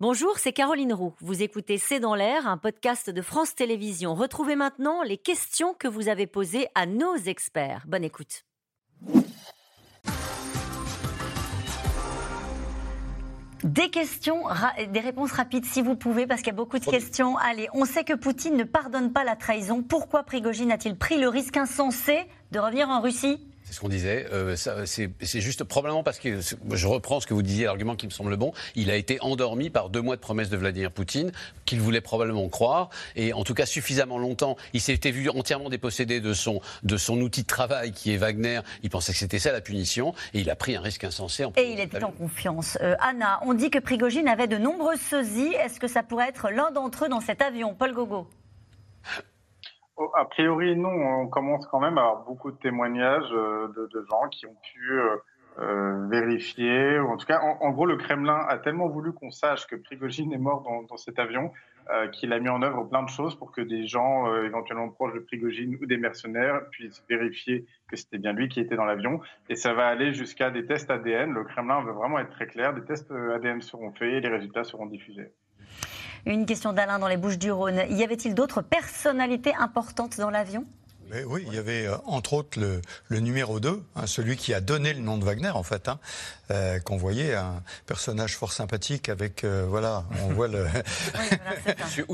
Bonjour, c'est Caroline Roux. Vous écoutez C'est dans l'air, un podcast de France Télévisions. Retrouvez maintenant les questions que vous avez posées à nos experts. Bonne écoute. Des questions, des réponses rapides si vous pouvez, parce qu'il y a beaucoup de questions. Allez, on sait que Poutine ne pardonne pas la trahison. Pourquoi Prigogine a-t-il pris le risque insensé de revenir en Russie? C'est ce qu'on disait. Euh, c'est juste probablement parce que je reprends ce que vous disiez, l'argument qui me semble bon. Il a été endormi par deux mois de promesses de Vladimir Poutine qu'il voulait probablement croire, et en tout cas suffisamment longtemps. Il s'était vu entièrement dépossédé de son de son outil de travail qui est Wagner. Il pensait que c'était ça la punition, et il a pris un risque insensé. En et il était en confiance. Euh, Anna, on dit que Prigogine avait de nombreuses sosies. Est-ce que ça pourrait être l'un d'entre eux dans cet avion, Paul Gogo a priori, non. On commence quand même à avoir beaucoup de témoignages euh, de, gens qui ont pu euh, euh, vérifier. En tout cas, en, gros, le Kremlin a tellement voulu qu'on sache que Prigogine est mort dans, cet avion qu'il a mis en œuvre plein de choses pour que des gens éventuellement proches de Prigogine ou des mercenaires puissent vérifier que c'était bien lui qui était dans l'avion. Et ça va aller jusqu'à des tests ADN. Le Kremlin veut vraiment être très clair. Des tests ADN seront faits et les résultats seront diffusés. Une question d'Alain dans les Bouches du Rhône. Y avait-il d'autres personnalités importantes dans l'avion? Oui, il y avait euh, entre autres le, numéro 2, hein, celui qui a donné le nom de Wagner en fait, hein, euh, qu'on voyait, un personnage fort sympathique avec, euh, voilà, on voit le...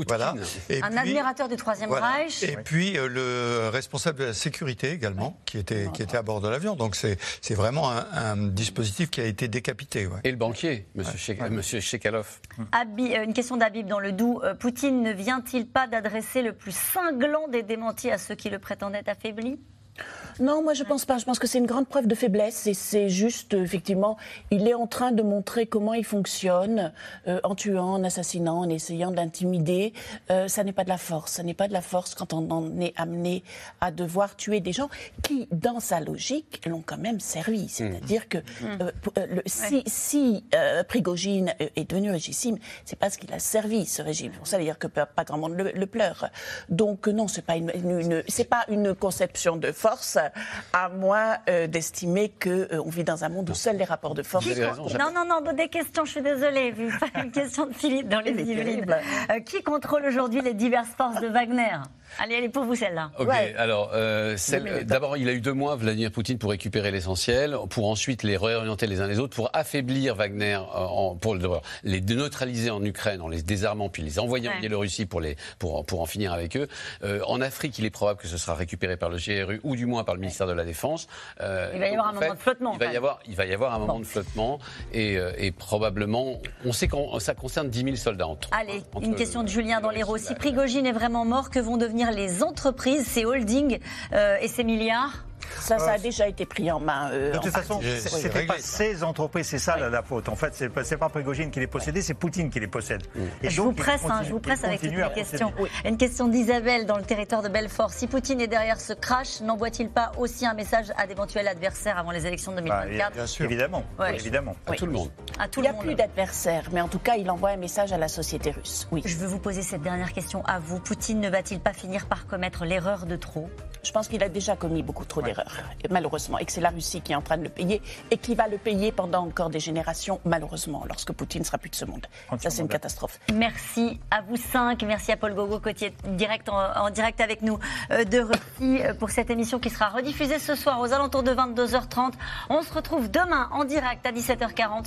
voilà. un admirateur du Troisième Reich. Et puis le responsable de la sécurité également, qui, était, qui était à bord de l'avion. Donc c'est vraiment un, dispositif qui a été décapité. Et le banquier, Monsieur, Shekalov. une question d'Abib dans le Doubs. Poutine ne vient-il pas d'adresser le plus cinglant des démentis à ceux qui le prétendent est affaibli non, moi je pense pas. Je pense que c'est une grande preuve de faiblesse et c'est juste, effectivement, il est en train de montrer comment il fonctionne euh, en tuant, en assassinant, en essayant d'intimider. Euh, ça n'est pas de la force. Ça n'est pas de la force quand on en est amené à devoir tuer des gens qui, dans sa logique, l'ont quand même servi. C'est-à-dire que mmh. euh, le, si, si Prigogine est devenu régissime, c'est parce qu'il a servi ce régime. Pour ça, dire que pas grand monde le, pleure. Donc non, c'est pas une, une c'est pas une conception de force à moins euh, d'estimer qu'on euh, vit dans un monde où seuls les rapports de force. non, non, non, des questions, je suis désolée, une question de Philippe dans les Yvelines. Euh, qui contrôle aujourd'hui les diverses forces de Wagner? Allez, elle est pour vous celle-là. Ok, alors, euh, d'abord, il a eu deux mois, Vladimir Poutine, pour récupérer l'essentiel, pour ensuite les réorienter les uns les autres, pour affaiblir Wagner, en, pour les neutraliser en Ukraine en les désarmant, puis les envoyer en Biélorussie pour, les, pour, pour en finir avec eux. en Afrique, il est probable que ce sera récupéré par le GRU ou du moins par le ministère de la Défense. Euh, il va y avoir un moment de flottement. Il va y avoir, il va y avoir un moment de flottement et, euh, et probablement, on sait que ça concerne 10 000 soldats entre. Allez, une question de Julien dans l'Hérault. Si Prigogine est vraiment mort, que vont devenir les entreprises, ces holdings euh, et ces milliards ça, ça a déjà été pris en main. Euh, de toute façon, c'était pas ces entreprises, c'est ça la, faute. En fait, c'est pas, pas Prigogine qui les possédait, c'est Poutine qui les possède. Et je, vous presse, hein, je vous presse avec toutes les questions. Une question d'Isabelle dans le territoire de Belfort. Si Poutine est derrière ce crash, n'envoie-t-il pas aussi un message à d'éventuels adversaires avant les élections de 2024 bah, Bien sûr. Évidemment. évidemment. À tout le monde. À tout il n'y a plus d'adversaires, mais en tout cas, il envoie un message à la société russe. Oui. Je veux vous poser cette dernière question à vous. Poutine ne va-t-il pas finir par commettre l'erreur de trop? Je pense qu'il a déjà commis beaucoup trop d'erreurs. Malheureusement et que c'est la Russie qui est en train de le payer, et qui va le payer pendant encore des générations, malheureusement, lorsque Poutine sera plus de ce monde. Ça, c'est une catastrophe. Merci à vous cinq. Merci à Paul Gogo, côté direct en, direct avec nous euh, de Russie euh, pour cette émission qui sera rediffusée ce soir aux alentours de 22h30. On se retrouve demain en direct à 17h40